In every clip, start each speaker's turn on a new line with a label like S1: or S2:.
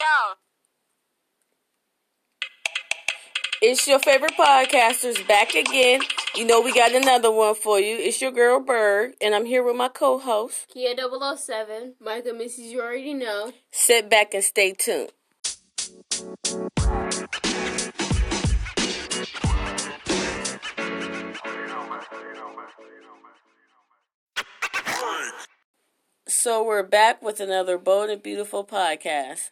S1: Yo.
S2: It's your favorite podcasters back again. You know we got another one for you. It's your girl Berg, and I'm here with my co-host
S3: Kia 007. Micah, Mrs. You already know.
S2: Sit back and stay tuned. So we're back with another bold and beautiful podcast.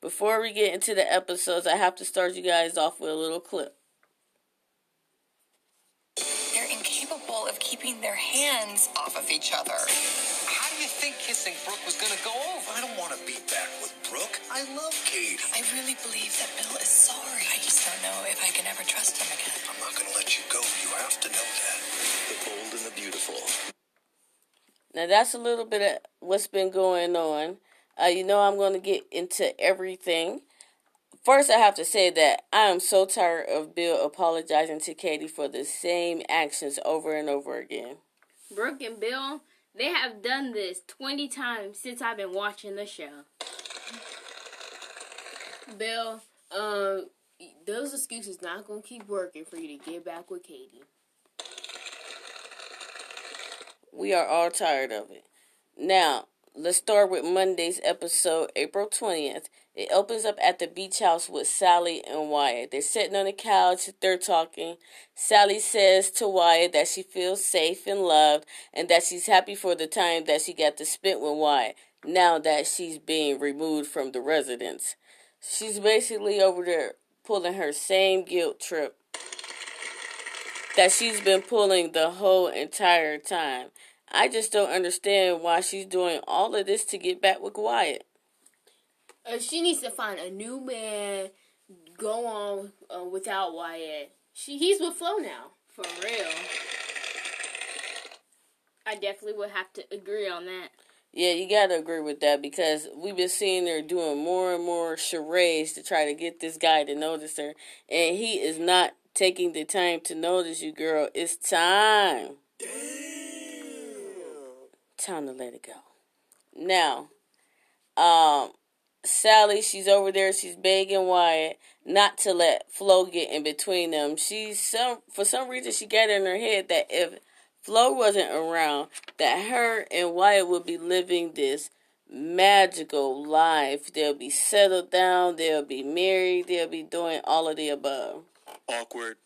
S2: Before we get into the episodes, I have to start you guys off with a little clip.
S4: They're incapable of keeping their hands off of each other.
S5: How do you think kissing Brooke was gonna go over?
S6: I don't want to be back with Brooke. I love Katie.
S4: I really believe that Bill is sorry. I just don't know if I can ever trust him again.
S6: I'm not going to let you go. You have to know that.
S5: The bold and the beautiful.
S2: Now that's a little bit of what's been going on. Uh, you know I'm going to get into everything. First, I have to say that I am so tired of Bill apologizing to Katie for the same actions over and over again.
S3: Brooke and Bill, they have done this 20 times since I've been watching the show. Bill, um, those excuses not gonna keep working for you to get back with Katie.
S2: We are all tired of it. Now, let's start with Monday's episode, April 20th. It opens up at the beach house with Sally and Wyatt. They're sitting on the couch, they're talking. Sally says to Wyatt that she feels safe and loved and that she's happy for the time that she got to spend with Wyatt now that she's being removed from the residence. She's basically over there pulling her same guilt trip that she's been pulling the whole entire time. I just don't understand why she's doing all of this to get back with Wyatt.
S3: Uh, she needs to find a new man, go on uh, without Wyatt. She He's with Flo now, for real. I definitely would have to agree on that.
S2: Yeah, you gotta agree with that because we've been seeing her doing more and more charades to try to get this guy to notice her, and he is not taking the time to notice you, girl. It's time. Damn. Time to let it go. Now, um, Sally, she's over there. She's begging Wyatt not to let Flo get in between them. She's some for some reason she got in her head that if Flo wasn't around, that her and Wyatt would be living this magical life. They'll be settled down. They'll be married. They'll be doing all of the above.
S6: Awkward.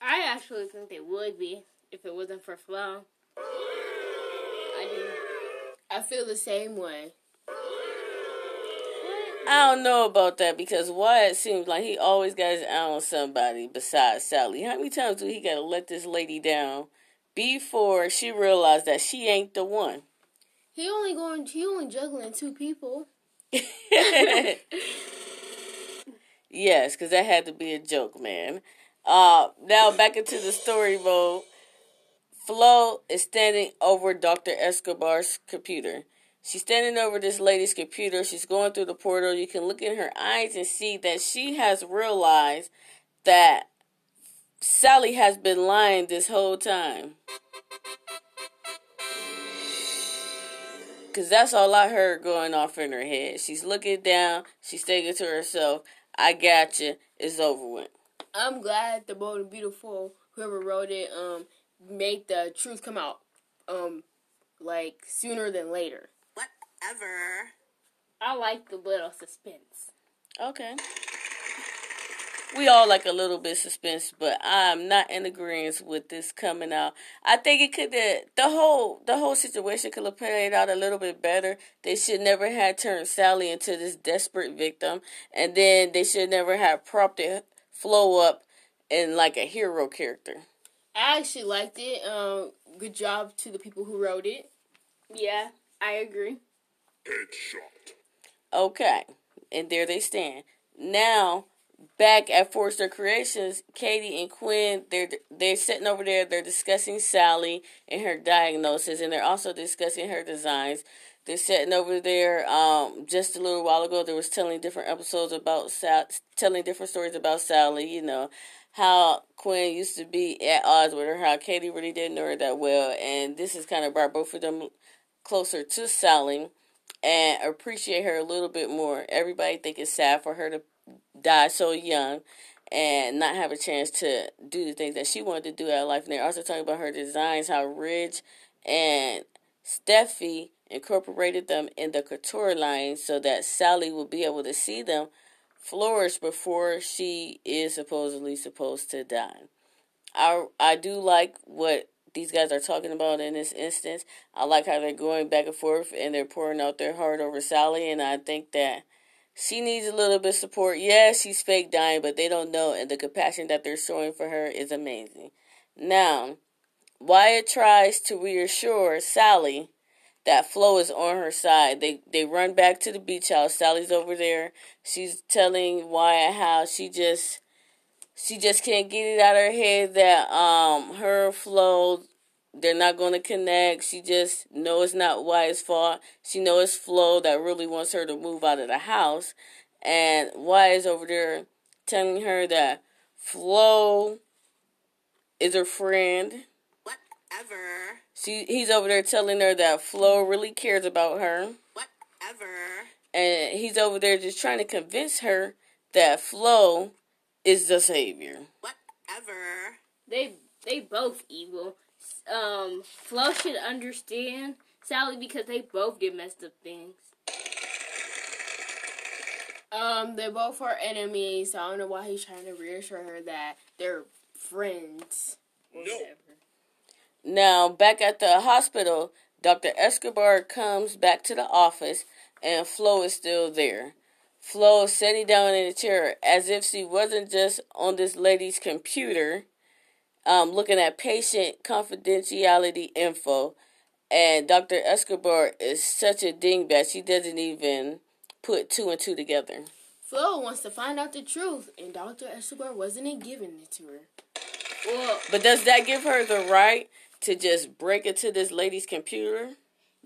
S3: I actually think they would be if it wasn't for Flo. I do. I feel the same way.
S2: I don't know about that because Wyatt seems like he always got his eye on somebody besides Sally. How many times do he got to let this lady down before she realized that she ain't the one?
S3: He only going. He only juggling two people.
S2: yes, because that had to be a joke, man. Uh, now back into the story mode. Flo is standing over Dr. Escobar's computer. She's standing over this lady's computer. She's going through the portal. You can look in her eyes and see that she has realized that Sally has been lying this whole time. Because that's all I heard going off in her head. She's looking down. She's thinking to herself, I got you. It's over with.
S3: I'm glad the bold and beautiful whoever wrote it um made the truth come out um like sooner than later.
S4: Whatever.
S3: I like the little suspense.
S2: Okay. We all like a little bit suspense, but I'm not in agreement with this coming out. I think it could the the whole the whole situation could have played out a little bit better. They should never have turned Sally into this desperate victim, and then they should never have propped it Flo up in like a hero character.
S3: I actually liked it. Um, good job to the people who wrote it. Yeah, I agree.
S6: Headshot.
S2: Okay, and there they stand. Now, back at Forrester Creations, Katie and Quinn they're they're sitting over there. They're discussing Sally and her diagnosis, and they're also discussing her designs. They're sitting over there. Um, just a little while ago, they was telling different episodes about Sal, telling different stories about Sally. You know how Quinn used to be at odds with her, how Katie really didn't know her that well, and this has kind of brought both of them closer to Sally and appreciate her a little bit more. Everybody think it's sad for her to die so young and not have a chance to do the things that she wanted to do out of life. And they're also talking about her designs, how Ridge and Steffi incorporated them in the couture line so that Sally will be able to see them flourish before she is supposedly supposed to die. I I do like what these guys are talking about in this instance. I like how they're going back and forth and they're pouring out their heart over Sally, and I think that she needs a little bit of support. Yes, she's fake dying, but they don't know, and the compassion that they're showing for her is amazing. Now, Wyatt tries to reassure Sally that Flo is on her side. They they run back to the beach house. Sally's over there. She's telling Wyatt how she just she just can't get it out of her head that um her Flo they're not going to connect. She just know it's not Wyatt's fault. She know it's Flo that really wants her to move out of the house, and Wyatt's over there telling her that Flo is her friend.
S1: Whatever.
S2: She he's over there telling her that Flo really cares about her,
S1: Whatever.
S2: and he's over there just trying to convince her that Flo is the savior.
S1: Whatever.
S3: They they both evil. Um, Flo should understand Sally because they both did messed up things. Um, they both are enemies. So I don't know why he's trying to reassure her that they're friends. Or
S6: No.
S3: whatever.
S2: Now, back at the hospital, Dr. Escobar comes back to the office and Flo is still there. Flo is sitting down in a chair as if she wasn't just on this lady's computer um, looking at patient confidentiality info. And Dr. Escobar is such a dingbat, she doesn't even put two and two together.
S3: Flo wants to find out the truth, and Dr. Escobar wasn't even giving it to her. Well,
S2: But does that give her the right to just break into this lady's computer?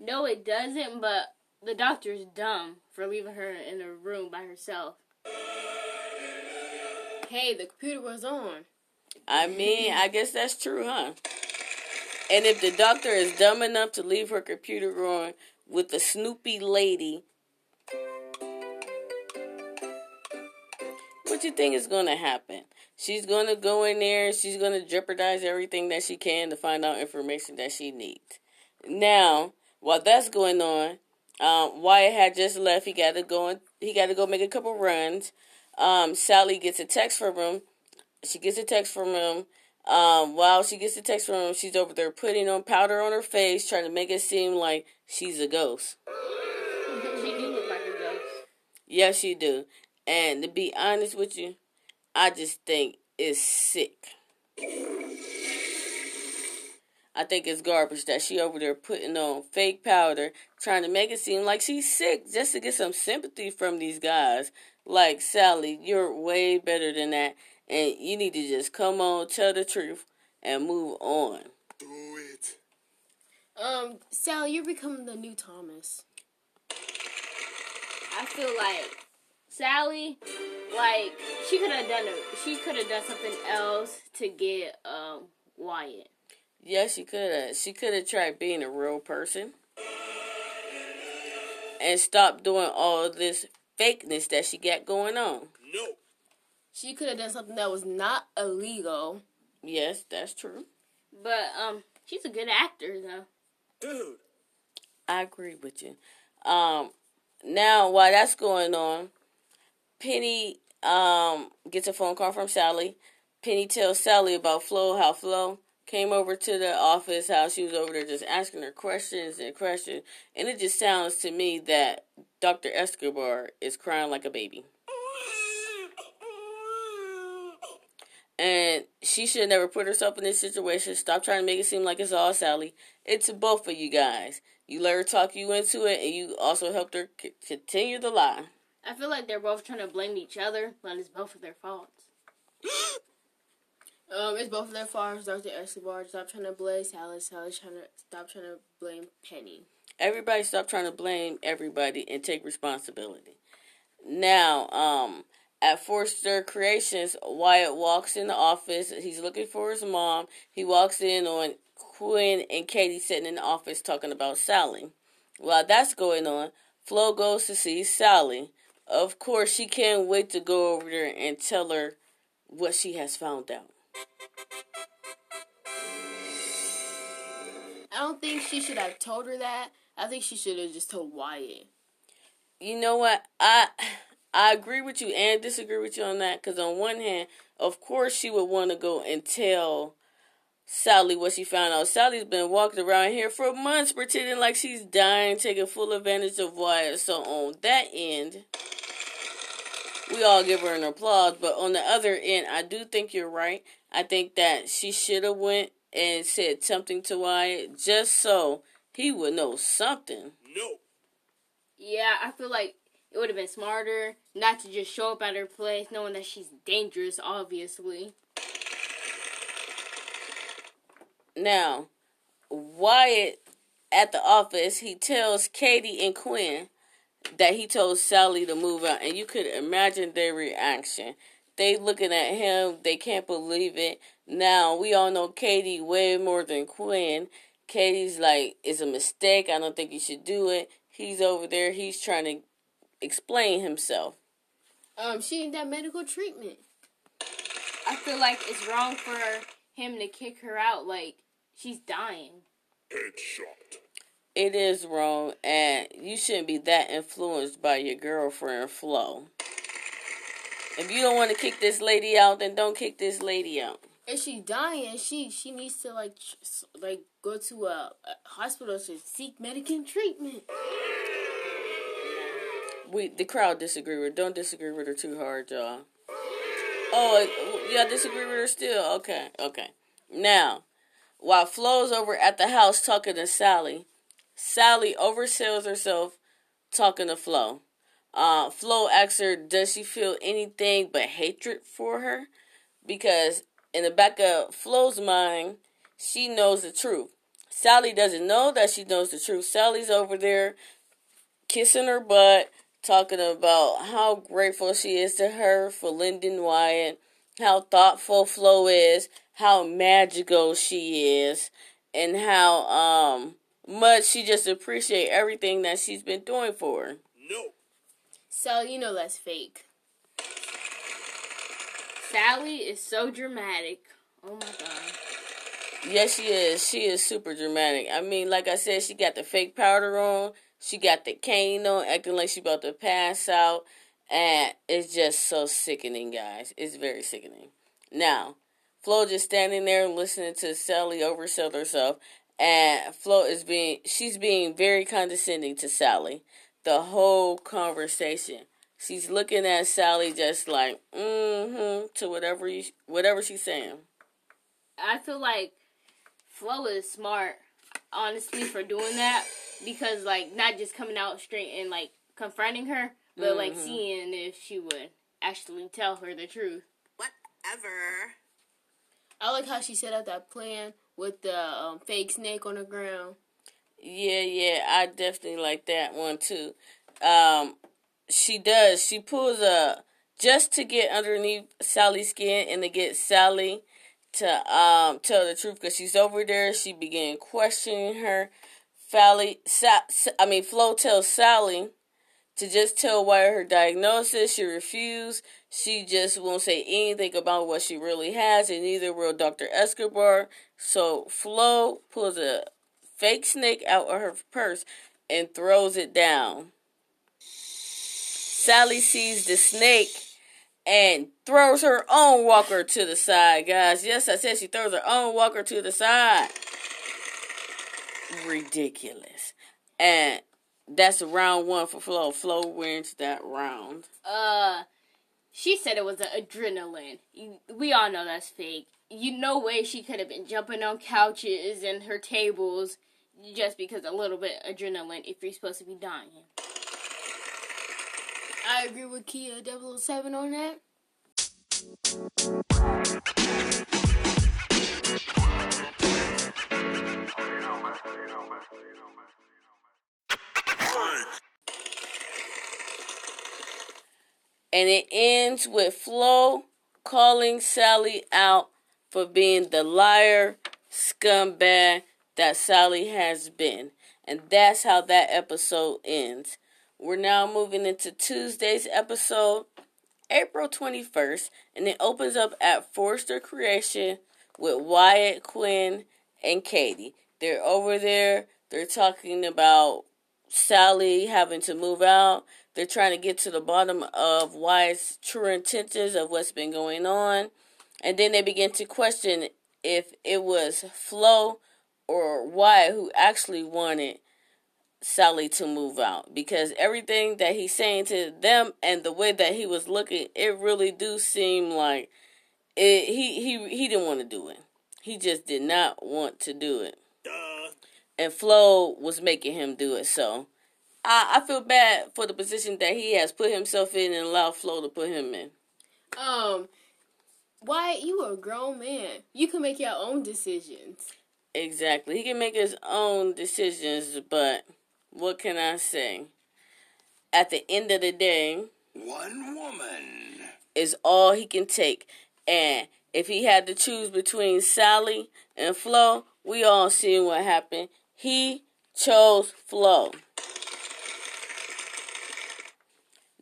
S3: no, it doesn't. But the doctor's dumb for leaving her in a room by herself. Hey, the computer was on.
S2: I mean, I guess that's true, huh? And if the doctor is dumb enough to leave her computer on with the snoopy lady, what you think is to happen? She's to go in there, she's to jeopardize everything that she can to find out information that she needs. Now, while that's going on, um, Wyatt had just left. He got to go. He got to go make a couple runs. Um, Sally gets a text from him she gets a text from him. Um, while she gets a text from him, she's over there putting on powder on her face, trying to make it seem like she's a ghost.
S3: she do look like a ghost.
S2: Yes, she do. And to be honest with you, I just think it's sick. I think it's garbage that she over there putting on fake powder, trying to make it seem like she's sick just to get some sympathy from these guys. Like Sally, you're way better than that, and you need to just come on, tell the truth, and move on.
S6: Do it.
S3: Um, Sally, you're becoming the new Thomas. I feel like Sally, like she could have done it. She could have done something else to get um Wyatt.
S2: Yes, she could have. She could have tried being a real person and stop doing all this fakeness that she got going on.
S6: No.
S3: She could have done something that was not illegal.
S2: Yes, that's true.
S3: But um, she's a good actor though.
S6: Dude.
S2: I agree with you. Um, now while that's going on, Penny um gets a phone call from Sally. Penny tells Sally about Flo, how Flo came over to the office, how she was over there just asking her questions and questions, and it just sounds to me that Dr. Escobar is crying like a baby. And she should never put herself in this situation. Stop trying to make it seem like it's all Sally. It's both of you guys. You let her talk you into it, and you also helped her c- continue the lie.
S3: I feel like they're both trying to blame each other, but it's both of their faults. um, it's both of their faults. Dr. Escobar, stop trying to blame Sally. Sally's trying to stop trying to blame Penny.
S2: Everybody stop trying to blame everybody and take responsibility. Now, um, at Forrester Creations, Wyatt walks in the office. He's looking for his mom. He walks in on Quinn and Katie sitting in the office talking about Sally. While that's going on, Flo goes to see Sally. Of course, she can't wait to go over there and tell her what she has found out.
S3: I don't think she should have told her that. I think she should have just told Wyatt.
S2: You know what? I I agree with you and disagree with you on that because on one hand, of course, she would want to go and tell Sally what she found out. Sally's been walking around here for months pretending like she's dying, taking full advantage of Wyatt. So on that end, we all give her an applause. But on the other end, I do think you're right. I think that she should have went and said something to Wyatt just so he would know something.
S6: No.
S3: Yeah, I feel like it would have been smarter not to just show up at her place knowing that she's dangerous, obviously.
S2: Now, Wyatt at the office, he tells Katie and Quinn that he told Sally to move out, and you could imagine their reaction. They looking at him, they can't believe it. Now we all know Katie way more than Quinn. Katie's like, it's a mistake. I don't think you should do it. He's over there. He's trying to explain himself.
S3: Um, she need that medical treatment. I feel like it's wrong for him to kick her out like she's dying.
S6: Headshot.
S2: It is wrong, and you shouldn't be that influenced by your girlfriend Flo. If you don't want to kick this lady out, then don't kick this lady out.
S3: If she's dying, she she needs to like like go to a, a hospital to seek medical treatment.
S2: We the crowd disagree with. Don't disagree with her too hard, y'all. Oh, y'all disagree with her still? Okay, okay. Now, while Flo's over at the house talking to Sally, Sally oversells herself talking to Flo. Uh, Flo asks her, does she feel anything but hatred for her? Because in the back of Flo's mind, she knows the truth. Sally doesn't know that she knows the truth. Sally's over there kissing her butt, talking about how grateful she is to her for Lyndon Wyatt, how thoughtful Flo is, how magical she is, and how um much she just appreciate everything that she's been doing for her.
S6: No.
S3: So you know that's fake. Sally is so dramatic. Oh my god.
S2: Yes, she is. She is super dramatic. I mean, like I said, she got the fake powder on. She got the cane on, acting like she about to pass out. And it's just so sickening, guys. It's very sickening. Now, Flo just standing there listening to Sally oversell herself. And Flo is being, she's being very condescending to Sally. The whole conversation. She's looking at Sally just like, mm-hmm, to whatever you, whatever she's saying.
S3: I feel like Flo is smart, honestly, for doing that because like not just coming out straight and like confronting her, but like
S2: Mhm.
S3: seeing if she would actually tell her the truth.
S1: Whatever.
S3: I like how she set up that plan with the um, fake snake on the ground.
S2: Yeah, yeah, I definitely like that one too. Um, she does. She pulls a just to get underneath Sally's skin and to get Sally to um tell the truth because she's over there. She began questioning her. Sally, Sa- I mean, Flo tells Sally to just tell Wyatt her diagnosis. She refused. She just won't say anything about what she really has, and neither will Dr. Escobar. So Flo pulls a fake snake out of her purse and throws it down. Sally sees the snake and throws her own walker to the side, guys. Yes, I said she throws her own walker to the side. Ridiculous. And that's round one for Flo. Flo wins that round.
S3: Uh, she said it was an adrenaline. We all know that's fake. You no way she could have been jumping on couches and her tables just because a little bit adrenaline if you're supposed to be dying. I agree with Kia 007 on that.
S2: And it ends with Flo calling Sally out for being the liar scumbag that Sally has been. And that's how that episode ends. We're now moving into Tuesday's episode, April 21st, and it opens up at Forrester Creation with Wyatt, Quinn, and Katie. They're over there, they're talking about Sally having to move out. They're trying to get to the bottom of Wyatt's true intentions of what's been going on. And then they begin to question if it was Flo or Wyatt who actually wanted Sally to move out because everything that he's saying to them and the way that he was looking, it really do seem like it, he he he didn't want to do it. He just did not want to do it.
S6: Duh.
S2: And Flo was making him do it. So I, I feel bad for the position that he has put himself in and allowed Flo to put him in.
S3: Um, Wyatt, you a grown man. You can make your own decisions.
S2: Exactly. He can make his own decisions, but what can I say? At the end of the day,
S5: One woman.
S2: is all he can take. And if he had to choose between Sally and Flo, we all seen what happened. He chose Flo.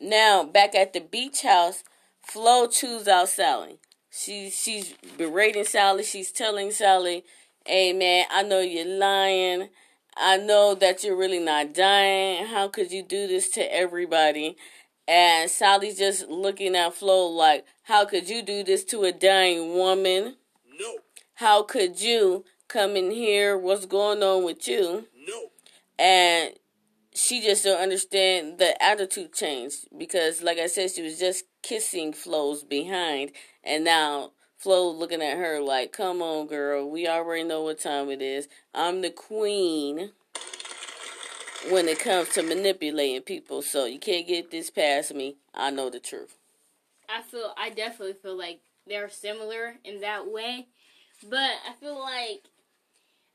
S2: Now, back at the beach house, Flo chooses out Sally. She she's berating Sally. She's telling Sally, "Hey man, I know you're lying. I know that you're really not dying. How could you do this to everybody?" And Sally's just looking at Flo like, "How could you do this to a dying woman?
S6: No.
S2: How could you come in here? What's going on with you?"
S6: No.
S2: and she just don't understand the attitude change because like i said she was just kissing flo's behind and now flo looking at her like come on girl we already know what time it is i'm the queen when it comes to manipulating people so you can't get this past me i know the truth
S3: I feel I definitely feel like they're similar in that way, but I feel like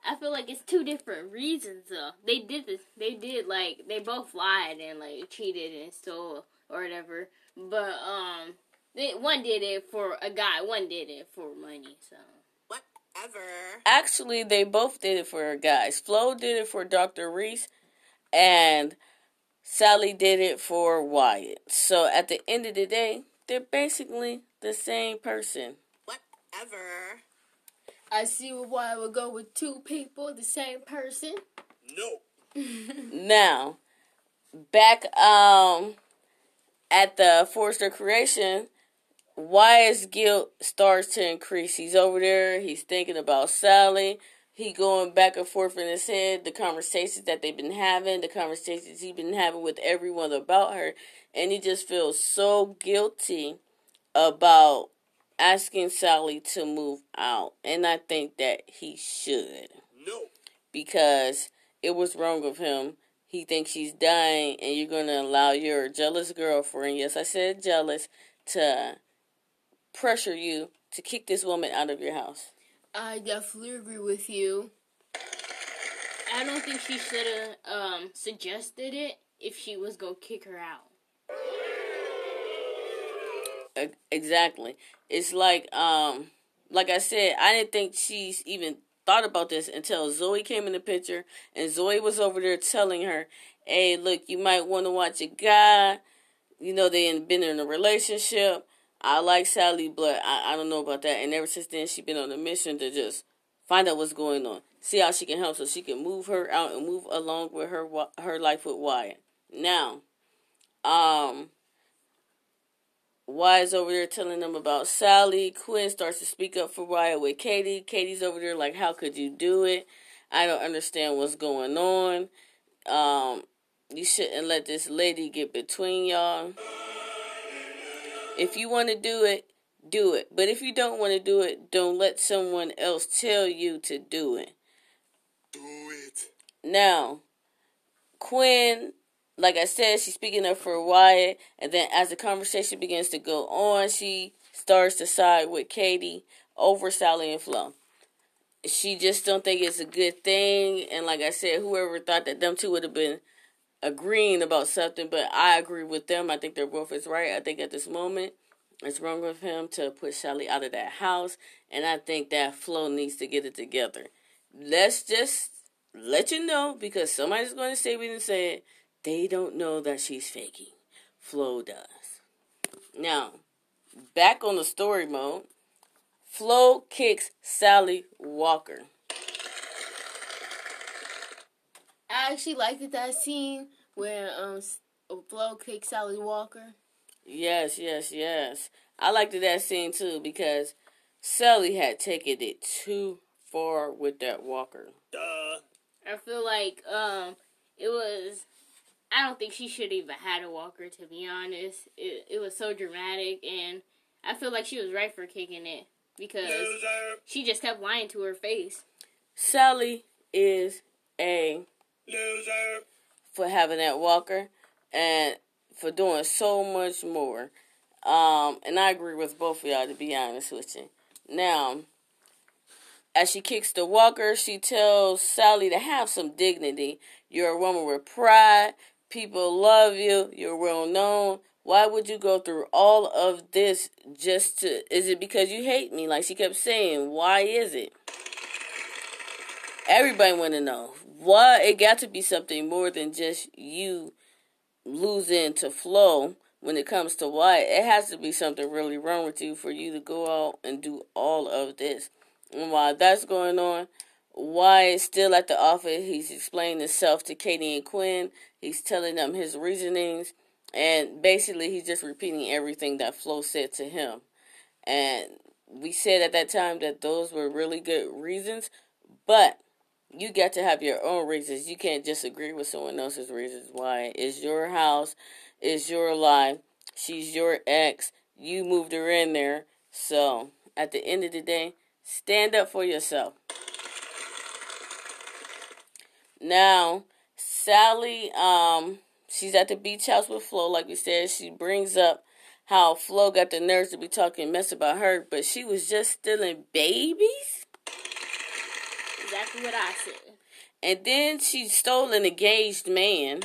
S3: I feel like it's two different reasons though. They did this. They did like they both lied and like cheated and stole or whatever. But um, they one did it for a guy. One did it for money. So
S1: Whatever.
S2: actually they both did it for guys flo did it for dr reese and sally did it for wyatt so at the end of the day they're basically the same person
S1: Whatever.
S3: I see why I would go with two people, the same person.
S6: No.
S2: now back um at the forrester creation wyatt's guilt starts to increase. He's over there. He's thinking about sally he going back and forth in his head the conversations that they've been having the conversations he's been having with everyone about her. And he just feels so guilty about asking sally to move out. And i think that he should.
S6: No.
S2: because it was wrong of him. He thinks she's dying, and you're going to allow your jealous girlfriend, yes, I said jealous, to pressure you to kick this woman out of your house.
S3: I definitely agree with you. I don't think she should have um, suggested it if she was gonna kick her out.
S2: Exactly. It's like, um, like I said, I didn't think she's even thought about this until Zoe came in the picture, and Zoe was over there telling her, "Hey, look, you might want to watch a guy. You know, they ain't been in a relationship. I like Sally, but I, I don't know about that. And ever since then, she's been on a mission to just find out what's going on, see how she can help, so she can move her out and move along with her her life with Wyatt. Now, um." Wyatt's over there telling them about Sally. Quinn starts to speak up for Wyatt with Katie. Katie's over there like, how could you do it? I don't understand what's going on. Um, you shouldn't let this lady get between y'all. If you want to do it, do it. But if you don't want to do it, don't let someone else tell you to do it.
S6: Do it.
S2: Now, Quinn, like I said, she's speaking up for Wyatt, and then as the conversation begins to go on, she starts to side with Katie over Sally and Flo. She just don't think it's a good thing, and like I said, whoever thought that them two would have been agreeing about something, but I agree with them. I think their both is right. I think at this moment, it's wrong with him to put Sally out of that house, and I think that Flo needs to get it together. Let's just let you know because somebody's going to say we didn't say it. They don't know that she's faking. Flo does. Now, back on the story mode. Flo kicks Sally Walker.
S3: I actually liked that scene where um Flo kicked Sally Walker.
S2: Yes, yes, yes. I liked that scene too because Sally had taken it too far with that Walker.
S6: Duh.
S3: I feel like um it was I don't think she should even had a walker to be honest. It it was so dramatic and I feel like she was right for kicking it because
S6: Loser.
S3: she just kept lying to her face.
S2: Sally is a
S6: Loser.
S2: for having that Walker and for doing so much more. Um, and I agree with both of y'all to be honest with you. Now, as she kicks the Walker, she tells Sally to have some dignity. You're a woman with pride. People love you. You're well known. Why would you go through all of this just to? Is it because you hate me? Like she kept saying. Why is it? Everybody want to know why. It got to be something more than just you losing to Flo when it comes to Wyatt. It has to be something really wrong with you for you to go out and do all of this. And while that's going on, Wyatt's still at the office. He's explaining himself to Katie and Quinn. He's telling them his reasonings. And basically, he's just repeating everything that Flo said to him. And we said at that time that those were really good reasons. But you got to have your own reasons. You can't just agree with someone else's reasons why. It's your house, it's your life. She's your ex. You moved her in there. So, at the end of the day, stand up for yourself. Now, Sally, um, she's at the beach house with Flo, like we said. She brings up how Flo got the nerves to be talking mess about her, but she was just stealing babies.
S3: Exactly what I said.
S2: And then she stole an engaged man.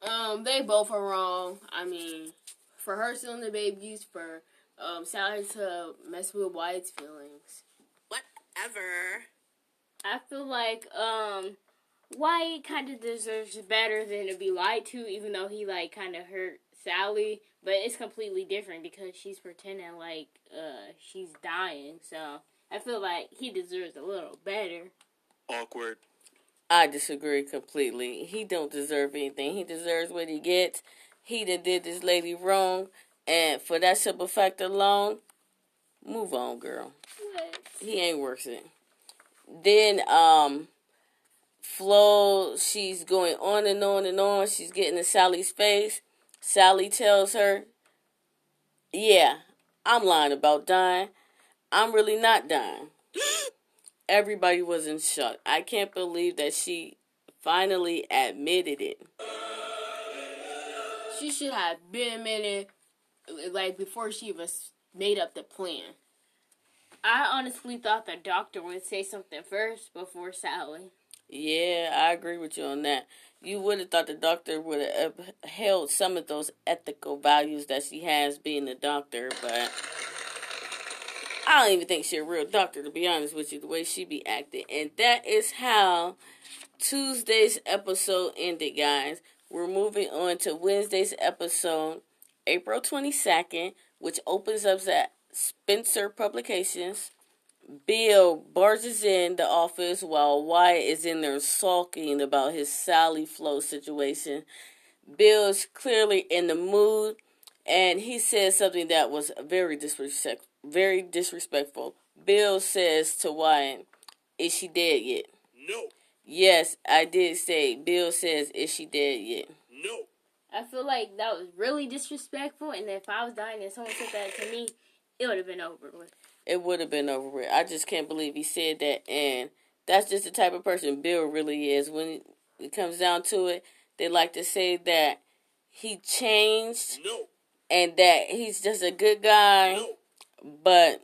S3: Um, they both are wrong. I mean, for her stealing the babies, for um Sally to mess with Wyatt's feelings.
S1: Whatever.
S3: I feel like um Wyatt kind of deserves better than to be lied to, even though he like kind of hurt Sally. But it's completely different because she's pretending like uh she's dying. So I feel like he deserves a little better.
S6: Awkward.
S2: I disagree completely. He don't deserve anything. He deserves what he gets. He that did this lady wrong, and for that simple fact alone, move on, girl.
S3: What?
S2: He ain't worth it. Then, um, Flo, she's going on and on and on. She's getting in Sally's face. Sally tells her, "Yeah, I'm lying about dying. I'm really not dying." Everybody was in shock. I can't believe that she finally admitted it.
S3: She should have been a minute, like before she was made up the plan. I honestly thought the doctor would say something first before Sally.
S2: Yeah, I agree with you on that. You would have thought the doctor would have held some of those ethical values that she has being a doctor, but I don't even think she's a real doctor, to be honest with you, the way she be acting. And that is how Tuesday's episode ended, guys. We're moving on to Wednesday's episode, April 22nd, which opens up at Spencer Publications. Bill barges in the office while Wyatt is in there sulking about his Sally Flo situation. Bill's clearly in the mood, and he says something that was very disrespect, very disrespectful. Bill says to Wyatt, "Is she dead yet?"
S6: No.
S2: Yes, I did say. Bill says, "Is she dead yet?"
S6: No.
S3: I feel like that was really disrespectful, and if I was dying and someone said that to me, it would have been over with.
S2: It would have been over with. I just can't believe he said that, and that's just the type of person Bill really is. When it comes down to it, they like to say that he changed
S6: No.
S2: and that he's just a good guy,
S6: No.
S2: But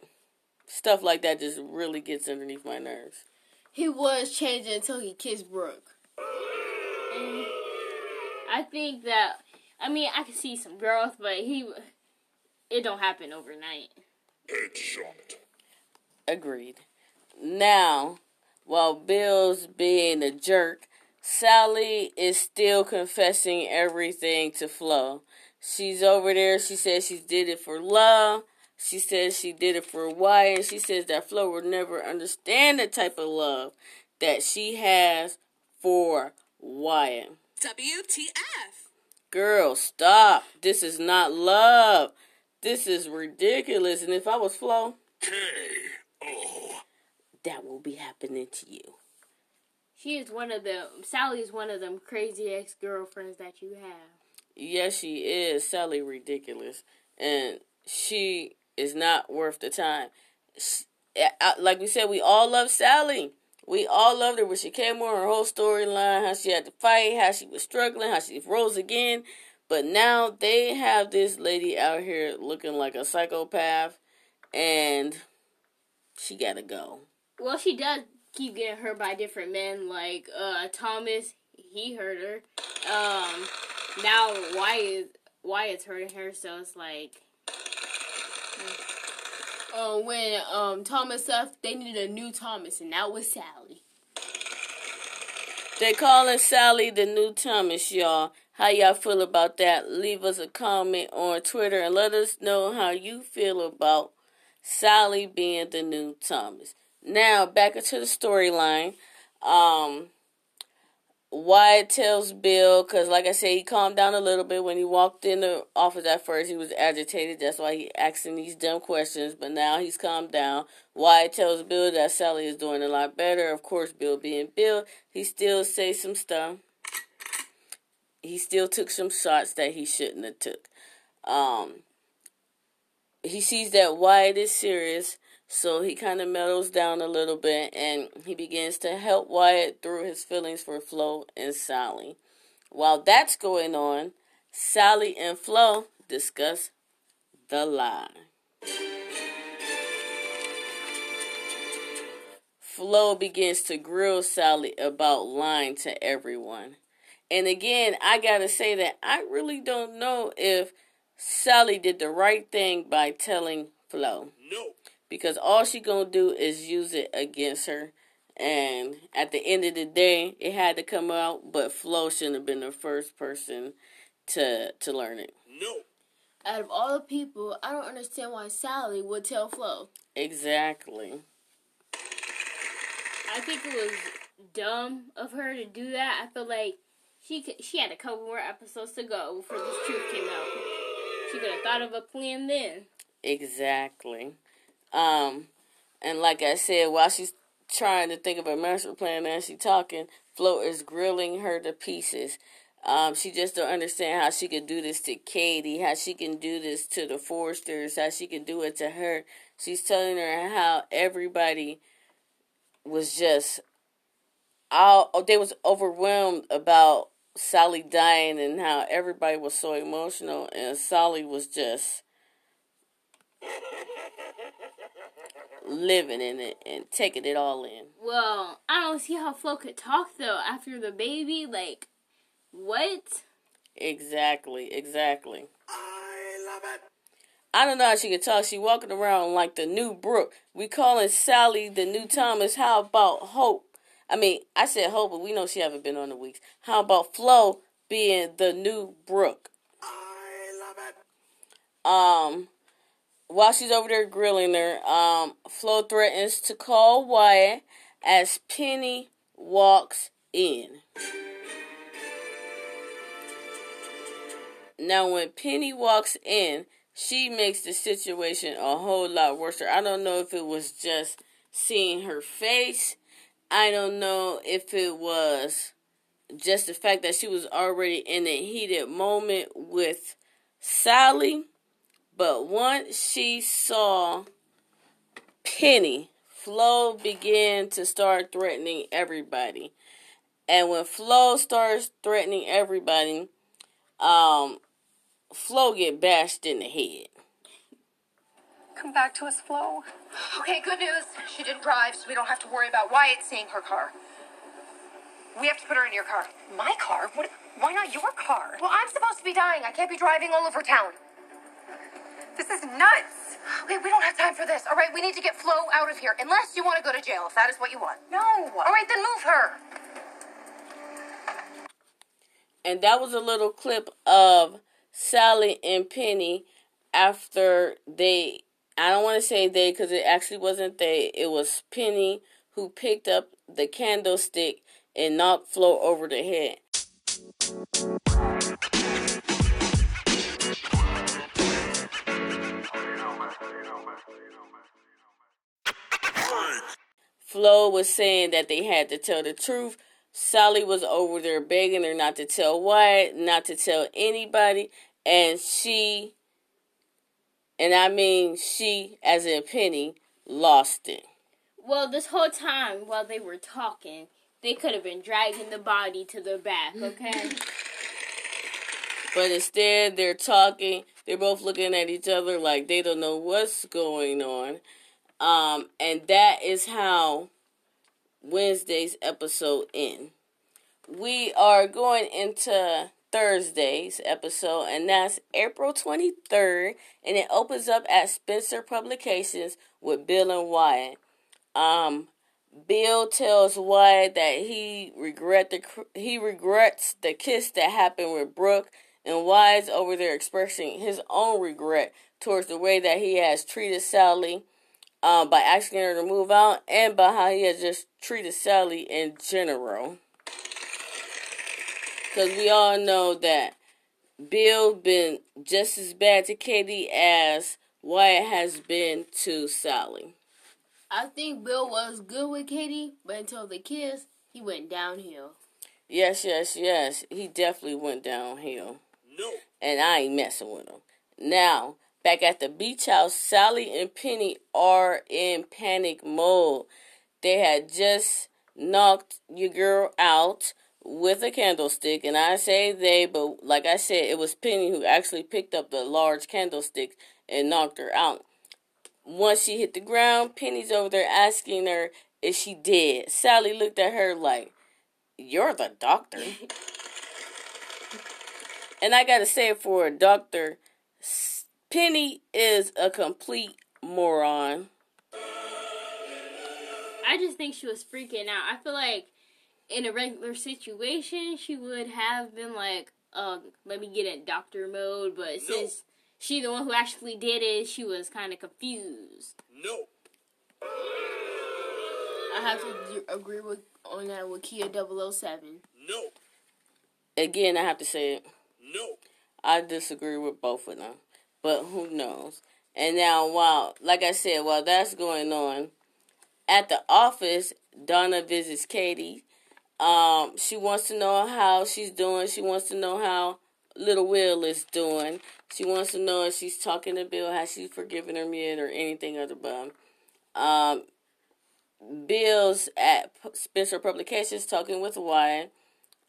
S2: stuff like that just really gets underneath my nerves.
S3: He was changing until he kissed Brooke. And I think that I mean I can see some growth, but he it don't happen overnight.
S6: Headshot.
S2: Agreed. Now, while Bill's being a jerk, Sally is still confessing everything to Flo. She's over there. She says she did it for love. She says she did it for Wyatt. She says that Flo will never understand the type of love that she has for Wyatt.
S1: WTF?
S2: Girl, stop. This is not love. This is ridiculous. And if I was Flo,
S5: K.O.
S2: that will be happening to you.
S3: She is one of the Sally is one of them crazy ex girlfriends that you have.
S2: Yes, she is. Sally ridiculous. And she is not worth the time. Like we said, we all love Sally. We all loved her when she came on her whole storyline, how she had to fight, how she was struggling, how she rose again. But now they have this lady out here looking like a psychopath, and she gotta go.
S3: Well, she does keep getting hurt by different men, like uh Thomas. He hurt her. Um, now Wyatt Wyatt's hurting her, so it's like. Uh, when um Thomas left, they needed a new Thomas, and that was Sally.
S2: They calling Sally the new Thomas, y'all. How y'all feel about that? Leave us a comment on Twitter and let us know how you feel about Sally being the new Thomas. Now back into the storyline. Um, Wyatt tells Bill, because like I said, he calmed down a little bit when he walked in the office at first. He was agitated. That's why he asking these dumb questions. But now he's calmed down. Wyatt tells Bill that Sally is doing a lot better. Of course, Bill being Bill, he still say some stuff. He still took some shots that he shouldn't have took. Um, he sees that Wyatt is serious, so he kind of mellows down a little bit and he begins to help Wyatt through his feelings for Flo and Sally. While that's going on, Sally and Flo discuss the lie. Flo begins to grill Sally about lying to everyone. And again, I gotta say that I really don't know if Sally did the right thing by telling Flo
S6: No.
S2: Because all she gonna do is use it against her. And at the end of the day, it had to come out, but Flo shouldn't have been the first person to to learn it.
S6: No.
S3: Out of all the people, I don't understand why Sally would tell Flo.
S2: Exactly.
S3: I think it was dumb of her to do that. I feel like she could, she had a couple more episodes to go before this truth came out. She could have thought of a plan then.
S2: Exactly. Um, and like I said, while she's trying to think of a master plan as she's talking, Flo is grilling her to pieces. Um, she just don't understand how she can do this to Katie, how she can do this to the Forresters, how she can do it to her. She's telling her how everybody was just all they was overwhelmed about Sally dying and how everybody was so emotional and Sally was just living in it and taking it all in.
S3: Well, I don't see how Flo could talk though after the baby. Like, what?
S2: Exactly, exactly.
S5: I love it.
S2: I don't know how she could talk. She walking around like the new Brooke. We calling Sally the new Thomas. How about Hope? I mean, I said Hope, but we know she haven't been on the weeks. How about Flo being the new Brooke?
S5: I love it.
S2: Um, while she's over there grilling her, um, Flo threatens to call Wyatt as Penny walks in. Now, when Penny walks in, she makes the situation a whole lot worse. I don't know if it was just seeing her face. I don't know if it was just the fact that she was already in a heated moment with Sally. But once she saw Penny, Flo began to start threatening everybody. And when Flo starts threatening everybody, um, Flo get bashed in the head.
S7: Come back to us, Flo.
S8: Okay, good news. She didn't drive, so we don't have to worry about Wyatt seeing her car. We have to put her in your car.
S7: My car? What? Why not your car?
S8: Well, I'm supposed to be dying. I can't be driving all over town. This is nuts. Okay, we don't have time for this. All right, we need to get Flo out of here. Unless you want to go to jail, if that is what you want. No. All right, then move her.
S2: And that was a little clip of Sally and Penny after they. I don't want to say they because it actually wasn't they. It was Penny who picked up the candlestick and knocked Flo over the head. Flo was saying that they had to tell the truth. Sally was over there begging her not to tell Wyatt, not to tell anybody, and she, and I mean she, as in Penny, lost it.
S3: Well, this whole time while they were talking, they could have been dragging the body to the back, okay?
S2: But instead, they're talking. They're both looking at each other like they don't know what's going on. Um, and that is how Wednesday's episode end. We are going into Thursday's episode, and that's April 23rd, and it opens up at Spencer Publications with Bill and Wyatt. Um, Bill tells Wyatt that he regret the he regrets the kiss that happened with Brooke, and Wyatt's over there expressing his own regret towards the way that he has treated Sally um, by asking her to move out and by how he has just treated Sally in general. Because we all know that Bill been just as bad to Katie as Wyatt has been to Sally.
S3: I think Bill was good with Katie, but until the kiss, he went downhill.
S2: Yes, yes, yes. He definitely went downhill.
S6: No.
S2: And I ain't messing with him. Now, Back at the beach house, Sally and Penny are in panic mode. They had just knocked your girl out with a candlestick, and I say they, but like I said, it was Penny who actually picked up the large candlestick and knocked her out. Once she hit the ground, Penny's over there asking her if she did. Sally looked at her like, You're the doctor. and I gotta say, for a doctor, Penny is a complete moron.
S3: I just think she was freaking out. I feel like in a regular situation, she would have been like, um, let me get in doctor mode. But
S6: No.
S3: since she the one who actually did it, she was kind of confused.
S6: No.
S3: I have to agree with on that with Kia 007.
S6: No.
S2: Again, I have to say it.
S6: No.
S2: I disagree with both of them, but who knows? And now, while, like I said, while that's going on, at the office, Donna visits Katie. Um, she wants to know how she's doing. She wants to know how little Will is doing. She wants to know if she's talking to Bill, has she forgiven him yet, or anything other bum. Um, Bill's at Spencer Publications talking with Wyatt.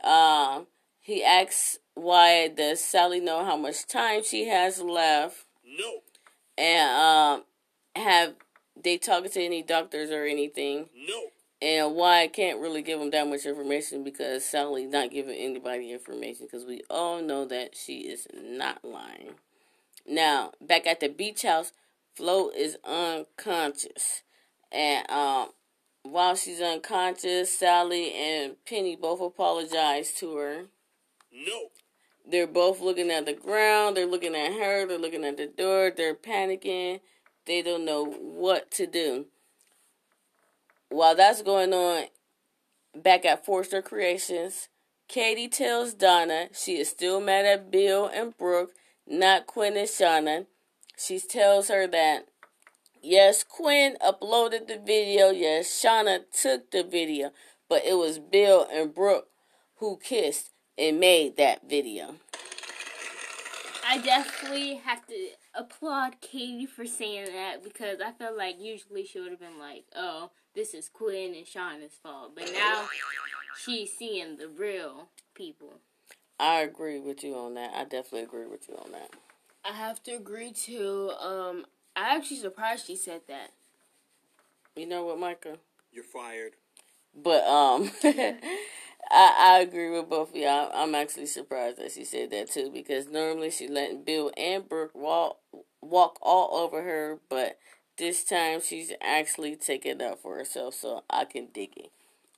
S2: Um, he asks Wyatt, does Sally know how much time she has left?
S6: No.
S2: And um, have they talked to any doctors or anything?
S6: No.
S2: And Wyatt can't really give him that much information because Sally's not giving anybody information because we all know that she is not lying. Now, back at the beach house, Flo is unconscious. And um, while she's unconscious, Sally and Penny both apologize to her.
S6: No.
S2: They're both looking at the ground. They're looking at her. They're looking at the door. They're panicking. They don't know what to do. While that's going on, back at Forrester Creations, Katie tells Donna she is still mad at Bill and Brooke, not Quinn and Shauna. She tells her that yes, Quinn uploaded the video. Yes, Shauna took the video, but it was Bill and Brooke who kissed and made that video.
S3: I definitely have to applaud Katie for saying that because I felt like usually she would have been like, "Oh, this is Quinn and Shauna's fault," but now she's seeing the real people.
S2: I agree with you on that. I definitely agree with you on that.
S9: I have to agree too. Um, I actually surprised she said that.
S2: You know what, Micah?
S6: You're fired.
S2: But um, I I agree with both of y'all. I'm actually surprised that she said that too because normally she letting Bill and Brooke walk walk all over her, but this time she's actually taking up for herself, so I can dig it.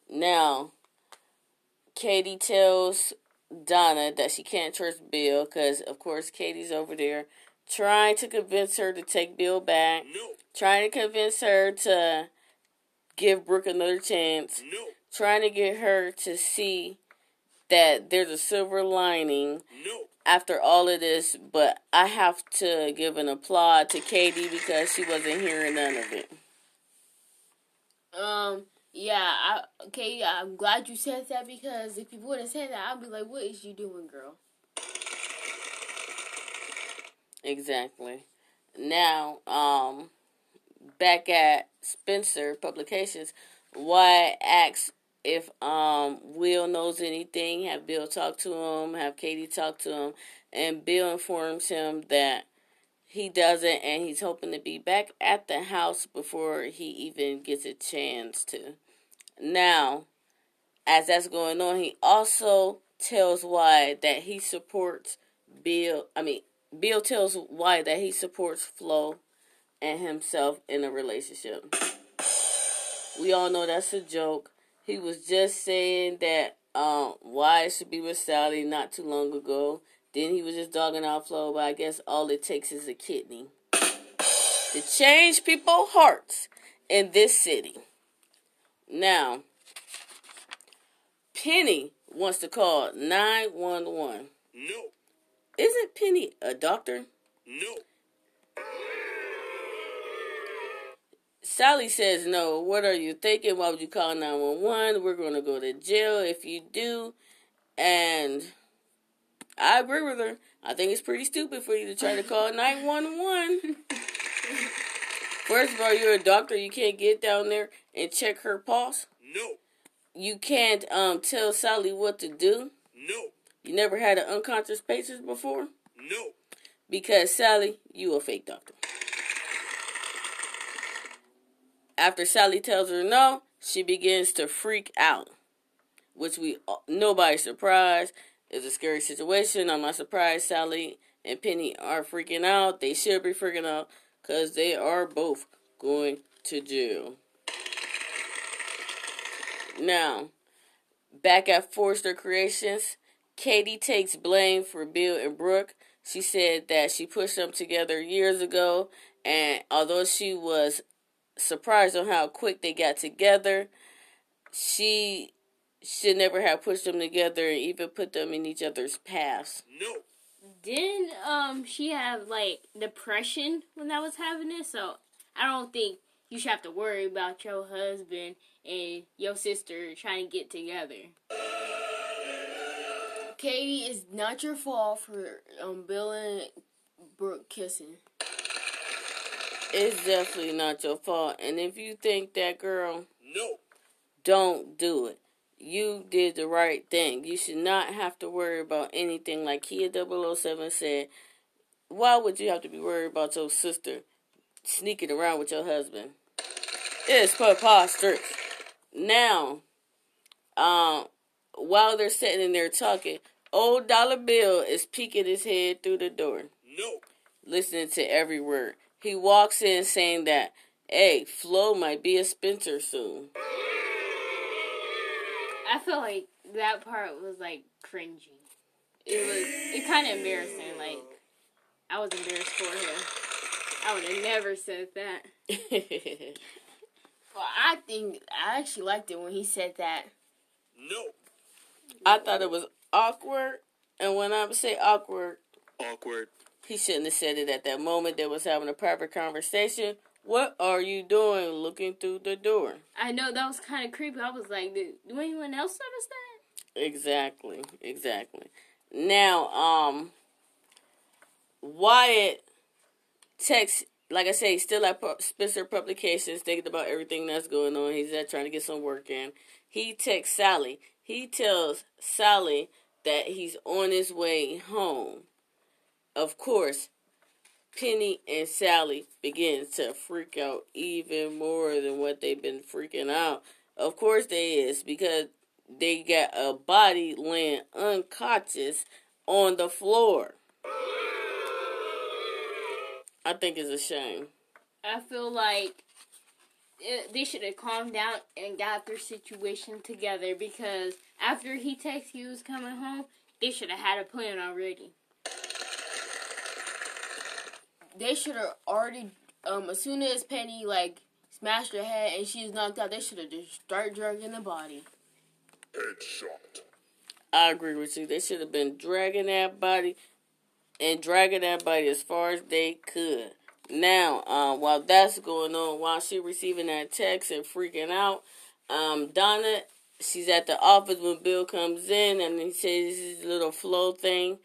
S2: Now, Katie tells Donna that she can't trust Bill because, of course, Katie's over there trying to convince her to take Bill back,
S6: No.
S2: trying to convince her to give Brooke another chance,
S6: No.
S2: Trying to get her to see that there's a silver lining
S6: No.
S2: after all of this, but I have to give an applaud to Katie because she wasn't hearing none of it.
S9: Um, yeah, I okay, I'm glad you said that because if you would have said that, I'd be like, what is you doing, girl?
S2: Exactly. Now, um, back at Spencer Publications, why asks if um Will knows anything. Have Bill talk to him? Have Katie talk to him? And Bill informs him that he doesn't, and he's hoping to be back at the house before he even gets a chance to. Now, as that's going on, he also tells Wyatt that he supports Bill. I mean, Bill tells Wyatt that he supports Flo and himself in a relationship. We all know that's a joke. He was just saying that um, Wyatt should be with Sally not too long ago. Then he was just dogging out Flo, but I guess all it takes is a kidney to change people's hearts in this city. Now, Penny wants to call 911.
S6: No.
S2: Isn't Penny a doctor?
S6: No.
S2: Sally says no. What are you thinking? Why would you call 911? We're going to go to jail if you do. And I agree with her. I think it's pretty stupid for you to try to call 911. First of all, you're a doctor. You can't get down there and check her pulse.
S6: No.
S2: You can't um tell Sally what to do.
S6: No.
S2: You never had an unconscious patient before?
S6: No.
S2: Because Sally, you a fake doctor. After Sally tells her no, she begins to freak out, which we uh, nobody's surprised. It's a scary situation. I'm not surprised Sally and Penny are freaking out. They should be freaking out because they are both going to jail. Now, back at Forrester Creations, Katie takes blame for Bill and Brooke. She said that she pushed them together years ago, and although she was surprised on how quick they got together, she should never have pushed them together and even put them in each other's paths.
S6: No.
S3: Didn't um she have like depression when I was having it? So I don't think you should have to worry about your husband and your sister trying to get together.
S9: Katie, it's not your fault for um Bill and Brooke kissing.
S2: It's definitely not your fault. And if you think that girl,
S6: No.
S2: don't do it. You did the right thing. You should not have to worry about anything. Like Kia 007 said, why would you have to be worried about your sister sneaking around with your husband? It's preposterous. Now, um, while they're sitting in there talking, old Dollar Bill is peeking his head through the door,
S6: No.
S2: listening to every word. He walks in saying that, hey, Flo might be a Spencer soon.
S3: I feel like that part was like cringy. It was it kind of embarrassing. Like I was embarrassed for him. I would have never said that.
S9: Well, I think I actually liked it when he said that.
S6: No.
S2: I thought it was awkward, and when I say awkward,
S6: Awkward.
S2: He shouldn't have said it at that moment. They was having a private conversation. What are you doing looking through the door?
S3: I know that was kind of creepy. I was like, did, do anyone else notice that?
S2: Exactly, exactly. Now, um, Wyatt texts, like I say, he's still at Spencer Publications, thinking about everything that's going on. He's at trying to get some work in. He texts Sally. He tells Sally that he's on his way home. Of course, Penny and Sally begin to freak out even more than what they've been freaking out. Of course they is because they got a body laying unconscious on the floor. I think it's a shame.
S3: I feel like they should have calmed down and got their situation together because after he texted he was coming home, they should have had a plan already.
S9: They should have already, um, as soon as Penny like smashed her head and she's knocked out, they should have just start dragging the body.
S5: Headshot.
S2: I agree with you. They should have been dragging that body and dragging that body as far as they could. Now, um, while that's going on, while she receiving that text and freaking out, um, Donna, she's at the office when Bill comes in and he says his little Flo thing.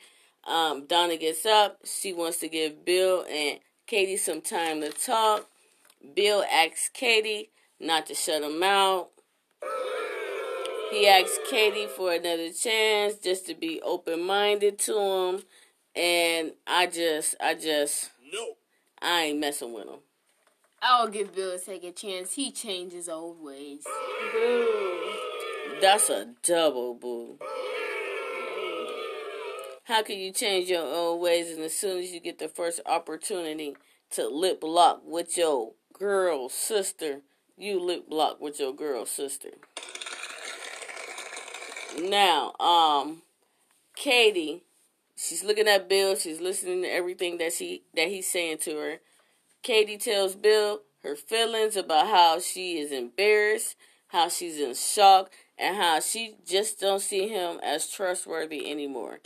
S2: Um, Donna gets up. She wants to give Bill and Katie some time to talk. Bill asks Katie not to shut him out. He asks Katie for another chance just to be open minded to him. And I just, I just,
S6: No.
S2: I ain't messing with him.
S9: I'll give Bill a second chance. He changes his old ways. Boo.
S2: That's a double boo. How can you change your own ways and as soon as you get the first opportunity to lip lock with your girl sister, you lip lock with your girl sister. Now, um, Katie, she's looking at Bill, she's listening to everything that she that he's saying to her. Katie tells Bill her feelings about how she is embarrassed, how she's in shock, and how she just don't see him as trustworthy anymore.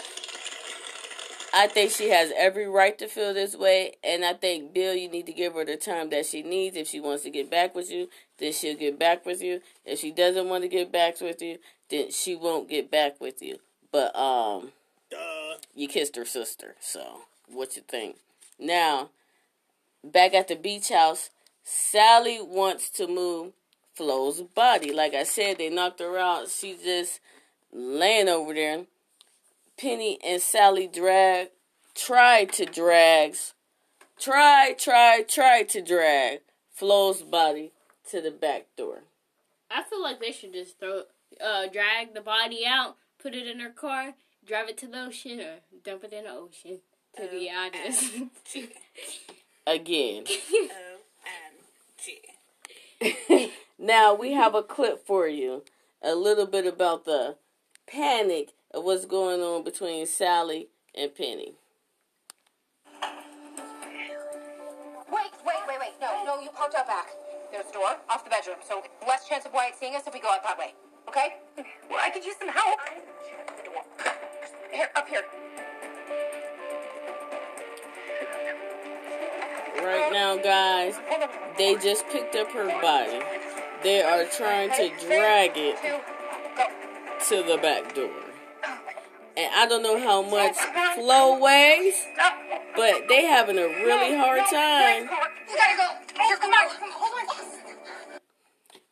S2: I think she has every right to feel this way, and I think Bill, you need to give her the time that she needs. If she wants to get back with you, then she'll get back with you. If she doesn't want to get back with you, then she won't get back with you. But um,
S6: Duh.
S2: you kissed her sister, so what you think? Now, back at the beach house, Sally wants to move Flo's body. Like I said, they knocked her out. She's just laying over there. Penny and Sally drag, tried to drag, try, try, try to drag Flo's body to the back door.
S3: I feel like they should just throw, uh, drag the body out, put it in her car, drive it to the ocean, or dump it in the ocean. To be honest,
S2: Again.
S1: O-M-G.
S2: now we have a clip for you. A little bit about the panic of what's going on between Sally and Penny.
S8: Wait, wait, wait, wait. No, no, you popped out back. There's a door off the bedroom, so less chance of Wyatt seeing us if we go out that way. Okay? Well, I could use some help. Here, up here.
S2: Right now, guys, they just picked up her body. They are trying to drag it to the back door. And I don't know how much Flo weighs, but they having a really hard time.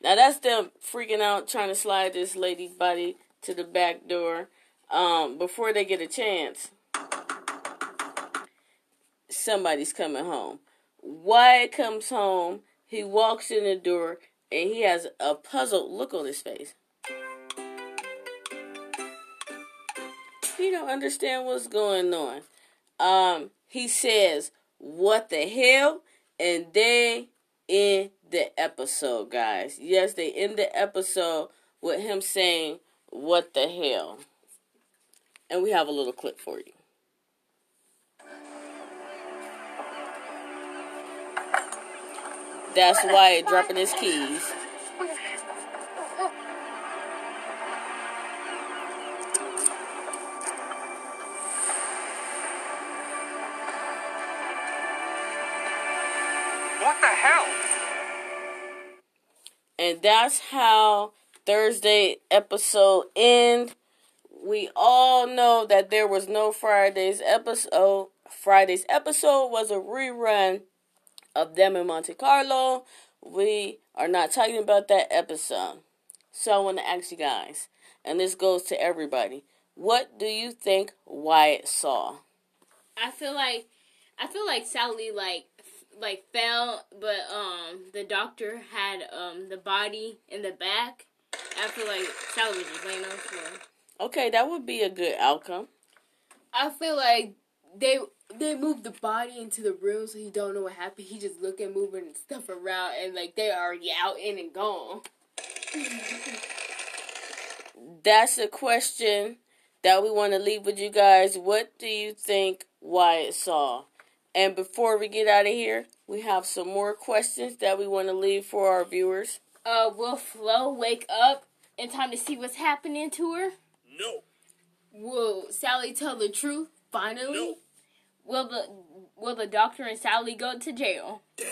S2: Now that's them freaking out trying to slide this lady's body to the back door um, before they get a chance. Somebody's coming home. Wyatt comes home. He walks in the door and he has a puzzled look on his face. He don't understand what's going on. Um, he says, "What the hell?" And they end the episode, guys. Yes, they end the episode with him saying, "What the hell?" And we have a little clip for you. That's Wyatt dropping his keys. And that's how Thursday episode end. We all know that there was no Friday's episode. Friday's episode was a rerun of them in Monte Carlo. We are not talking about that episode. So I want to ask you guys, and this goes to everybody. What do you think Wyatt saw?
S3: I feel like, I feel like Sally like, like fell, but um, the doctor had um the body in the back. after like Sally was just laying on the floor.
S2: Okay, that would be a good outcome.
S9: I feel like they they moved the body into the room, so he don't know what happened. He just looking, moving stuff around, and like they already out in and gone.
S2: That's a question that we want to leave with you guys. What do you think Wyatt saw? And before we get out of here, we have some more questions that we want to leave for our viewers.
S3: Uh, will Flo wake up in time to see what's happening to her?
S6: No.
S9: Will Sally tell the truth finally?
S6: No.
S3: Will the will the doctor and Sally go to jail? Damn.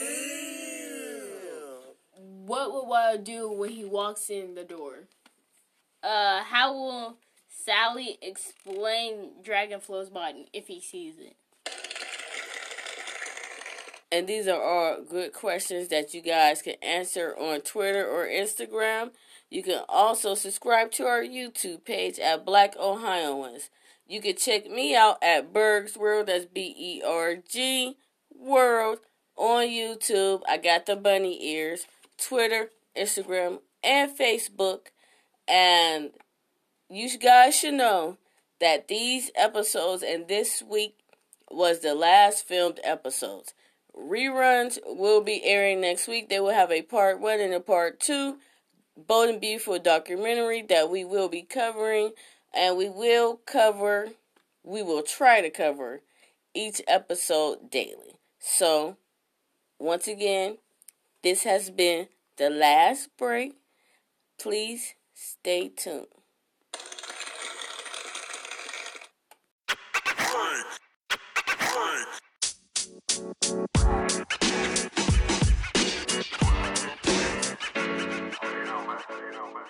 S9: What will Wyatt do when he walks in the door?
S3: Uh, how will Sally explain dragging Flo's body if he sees it?
S2: And these are all good questions that you guys can answer on Twitter or Instagram. You can also subscribe to our YouTube page at Black Ohioans. You can check me out at Berg's World, that's B E R G World, on YouTube. I got the bunny ears, Twitter, Instagram, and Facebook. And you guys should know that these episodes and this week was the last filmed episodes. Reruns will be airing next week. They will have a part one and a part two. Bold and Beautiful documentary that we will be covering, and we will cover, we will try to cover each episode daily. So, once again, this has been the last break. Please stay tuned.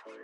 S2: Freak.